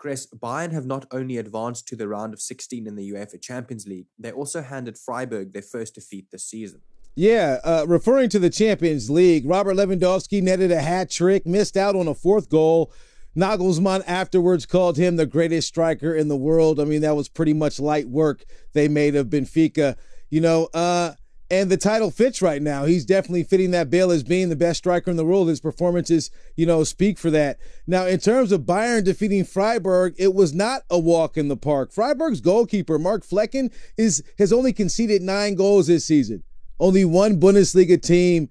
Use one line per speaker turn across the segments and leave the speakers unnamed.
Kres, Bayern have not only advanced to the round of 16 in the UEFA Champions League, they also handed Freiburg their first defeat this season.
Yeah, uh, referring to the Champions League, Robert Lewandowski netted a hat trick, missed out on a fourth goal. Nagelsmann afterwards called him the greatest striker in the world. I mean, that was pretty much light work they made of Benfica. You know, uh, and the title fits right now. He's definitely fitting that bill as being the best striker in the world. His performances, you know, speak for that. Now, in terms of Bayern defeating Freiburg, it was not a walk in the park. Freiburg's goalkeeper, Mark Flekken, is has only conceded nine goals this season. Only one Bundesliga team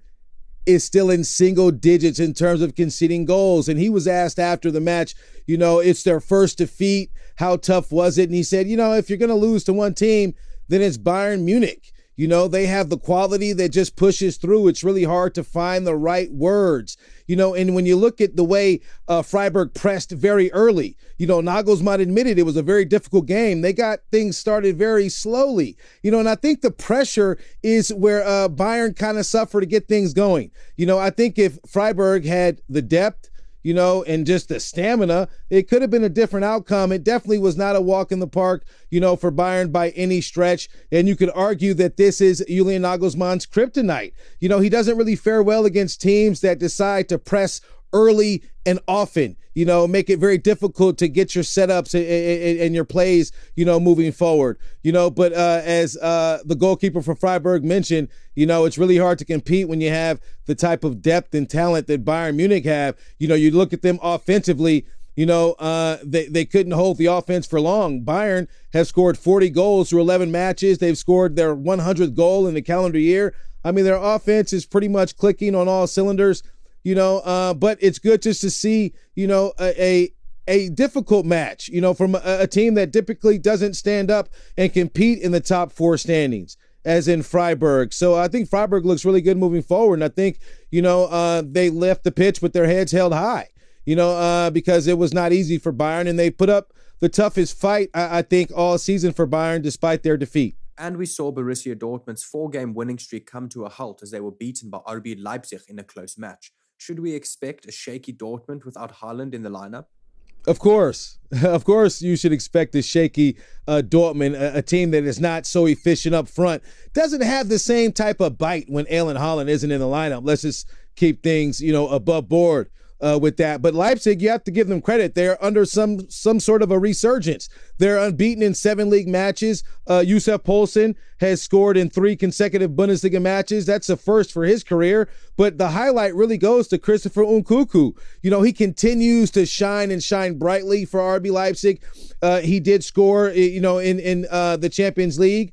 is still in single digits in terms of conceding goals. And he was asked after the match, you know, it's their first defeat. How tough was it? And he said, you know, if you're going to lose to one team, then it's Bayern Munich. You know, they have the quality that just pushes through. It's really hard to find the right words. You know, and when you look at the way uh, Freiburg pressed very early, you know, Nagelsmann admitted it was a very difficult game. They got things started very slowly. You know, and I think the pressure is where uh, Bayern kind of suffered to get things going. You know, I think if Freiburg had the depth, you know, and just the stamina, it could have been a different outcome. It definitely was not a walk in the park, you know, for Bayern by any stretch. And you could argue that this is Julian Nagelsmann's kryptonite. You know, he doesn't really fare well against teams that decide to press early and often, you know, make it very difficult to get your setups and, and your plays, you know, moving forward, you know. But uh, as uh, the goalkeeper for Freiburg mentioned, you know, it's really hard to compete when you have the type of depth and talent that Bayern Munich have. You know, you look at them offensively, you know, uh, they, they couldn't hold the offense for long. Bayern have scored 40 goals through 11 matches. They've scored their 100th goal in the calendar year. I mean, their offense is pretty much clicking on all cylinders you know. Uh, but it's good just to see, you know, a, a a difficult match, you know, from a, a, team that typically doesn't stand up and compete in the top four standings, as in Freiburg. So I think Freiburg looks really good moving forward. And I think, you know, uh, they left the pitch with their heads held high, you know, uh, because it was not easy for Bayern. And they put up the toughest fight, I, I think, all season for Bayern despite their defeat.
And we saw Borussia Dortmund's four game winning streak come to a halt as they were beaten by RB Leipzig in a close match. Should we expect a shaky Dortmund without Haaland in the lineup?
Of course, of course, you should expect a shaky uh, Dortmund, a, a, team that is not so efficient up front, doesn't have the same type of bite when Erling Haaland isn't in the lineup. Let's just keep things, you know, above board uh, with that. But Leipzig, you have to give them credit. They're under some some sort of a resurgence. They're unbeaten in seven league matches. Uh, Yussuf Poulsen has scored in three consecutive Bundesliga matches. That's a first for his career. But the highlight really goes to Christopher Nkunku. You know, he continues to shine and shine brightly for RB Leipzig. Uh, he did score, you know, in in uh, the Champions League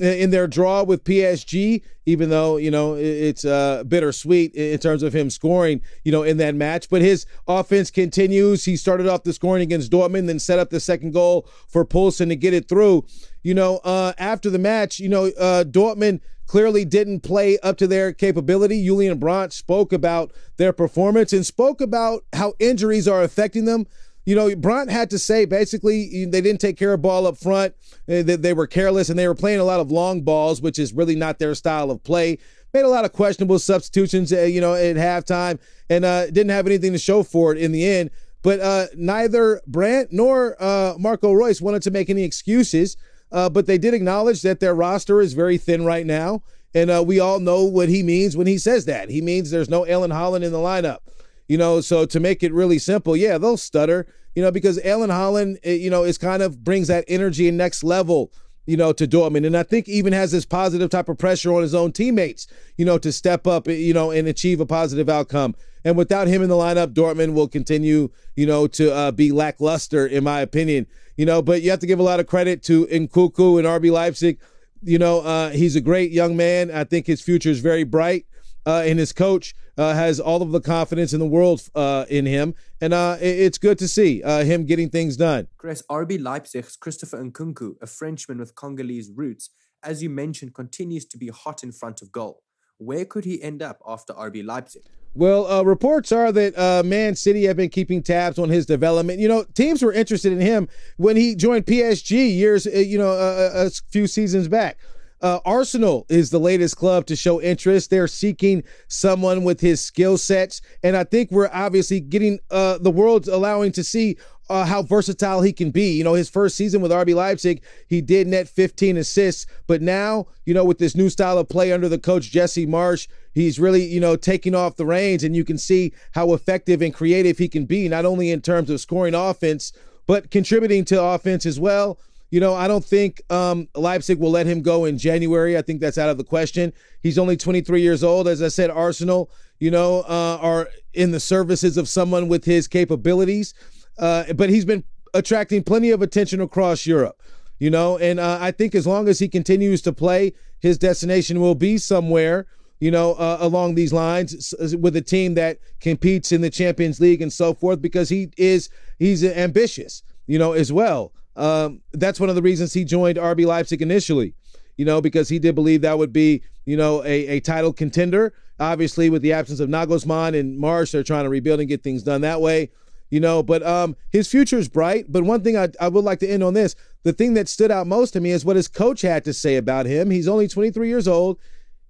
in their draw with PSG, even though, you know, it's uh, bittersweet in terms of him scoring, you know, in that match. But his offense continues. He started off the scoring against Dortmund, then set up the second goal for Poulsen to get it through. You know, uh, after the match, you know, uh, Dortmund clearly didn't play up to their capability. Julian Brandt spoke about their performance and spoke about how injuries are affecting them you know, Brandt had to say basically they didn't take care of ball up front. They, they were careless and they were playing a lot of long balls, which is really not their style of play. Made a lot of questionable substitutions, uh, you know, at halftime and uh, didn't have anything to show for it in the end. But uh, neither Brandt nor uh, Marco Reus wanted to make any excuses. Uh, but they did acknowledge that their roster is very thin right now. And uh, we all know what he means when he says that. He means there's no Erling Haaland in the lineup. You know, so to make it really simple, yeah, they'll stutter, you know, because Erling Haaland, eh, you know, is kind of brings that energy and next level, you know, to Dortmund. And I think even has this positive type of pressure on his own teammates, you know, to step up, eh, you know, and achieve a positive outcome. And without him in the lineup, Dortmund will continue, you know, to uh, be lackluster, in my opinion. You know, but you have to give a lot of credit to Nkunku and RB Leipzig. You know, uh, he's a great young man. I think his future is very bright uh, and his coach uh, has all of the confidence in the world uh, in him, and uh, it's good to see uh, him getting things done.
Kres, RB Leipzig's Christopher Nkunku, a Frenchman with Congolese roots, as you mentioned, continues to be hot in front of goal. Where could he end up after RB Leipzig?
Well, uh, reports are that uh, Man City have been keeping tabs on his development. You know, teams were interested in him when he joined PSG years, uh, you know, a few seasons back. Uh, Arsenal is the latest club to show interest. They're seeking someone with his skill sets, and I think we're obviously getting uh, the world's allowing to see uh, how versatile he can be. You know, his first season with RB Leipzig, he did net 15 assists, but now, you know, with this new style of play under the coach Jesse Marsch, he's really, you know, taking off the reins, and you can see how effective and creative he can be, not only in terms of scoring offense, but contributing to offense as well. You know, I don't think um, Leipzig will let him go in January. I think that's out of the question. He's only 23 years old. As I said, Arsenal, you know, uh, are in the services of someone with his capabilities. Uh, but he's been attracting plenty of attention across Europe, you know, and uh, I think as long as he continues to play, his destination will be somewhere, you know, uh, along these lines with a team that competes in the Champions League and so forth, because he is he's ambitious, you know, as well. Um, that's one of the reasons he joined RB Leipzig initially, you know, because he did believe that would be, you know, a, a title contender. Obviously, with the absence of Nagelsmann and Marsch, they're trying to rebuild and get things done that way you know. But um, his future is bright. But one thing I, I would like to end on this: the thing that stood out most to me is what his coach had to say about him. He's only 23 years old.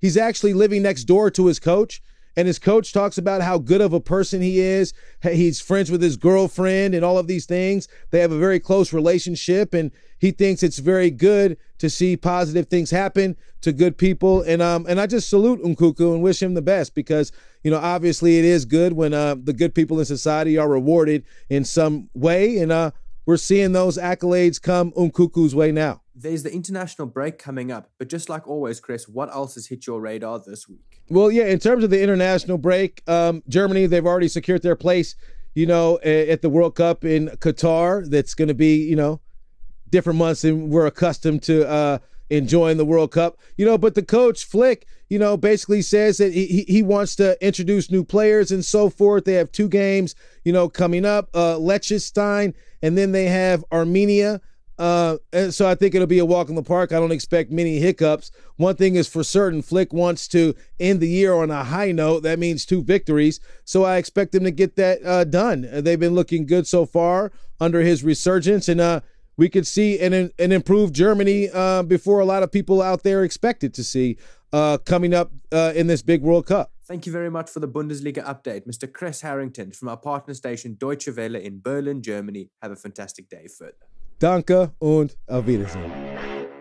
He's actually living next door to his coach. And his coach talks about how good of a person he is. He's friends with his girlfriend and all of these things. They have a very close relationship, and he thinks it's very good to see positive things happen to good people. And um, and I just salute Nkunku and wish him the best because you know obviously it is good when uh, the good people in society are rewarded in some way, and uh, we're seeing those accolades come Nkunku's way now.
There's the international break coming up, but just like always, Kres, what else has hit your radar this week?
Well, yeah, in terms of the international break, um, Germany, they've already secured their place, you know, at the World Cup in Qatar. That's going to be, you know, different months than we're accustomed to uh, enjoying the World Cup, you know. But the coach, Flick, you know, basically says that he, he wants to introduce new players and so forth. They have two games, you know, coming up, uh, Liechtenstein, and then they have Armenia. Uh, and so I think it'll be a walk in the park. I don't expect many hiccups. One thing is for certain, Flick wants to end the year on a high note. That means two victories. So I expect him to get that uh, done. Uh, they've been looking good so far under his resurgence, and uh, we could see an an improved Germany uh, before a lot of people out there expected to see uh, coming up uh, in this big World Cup.
Thank you very much for the Bundesliga update, Mr. Kres Harrington from our partner station Deutsche Welle in Berlin, Germany. Have a fantastic day further.
Danke und auf Wiedersehen.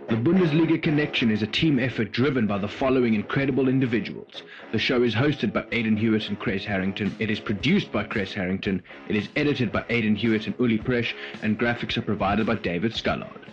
The Bundesliga Connection is a team effort driven by the following incredible individuals. The show is hosted by Aidan Hewitt and Kres Harrington. It is produced by Kres Harrington. It is edited by Aidan Hewitt and Uli Presh, and graphics are provided by David Scullard.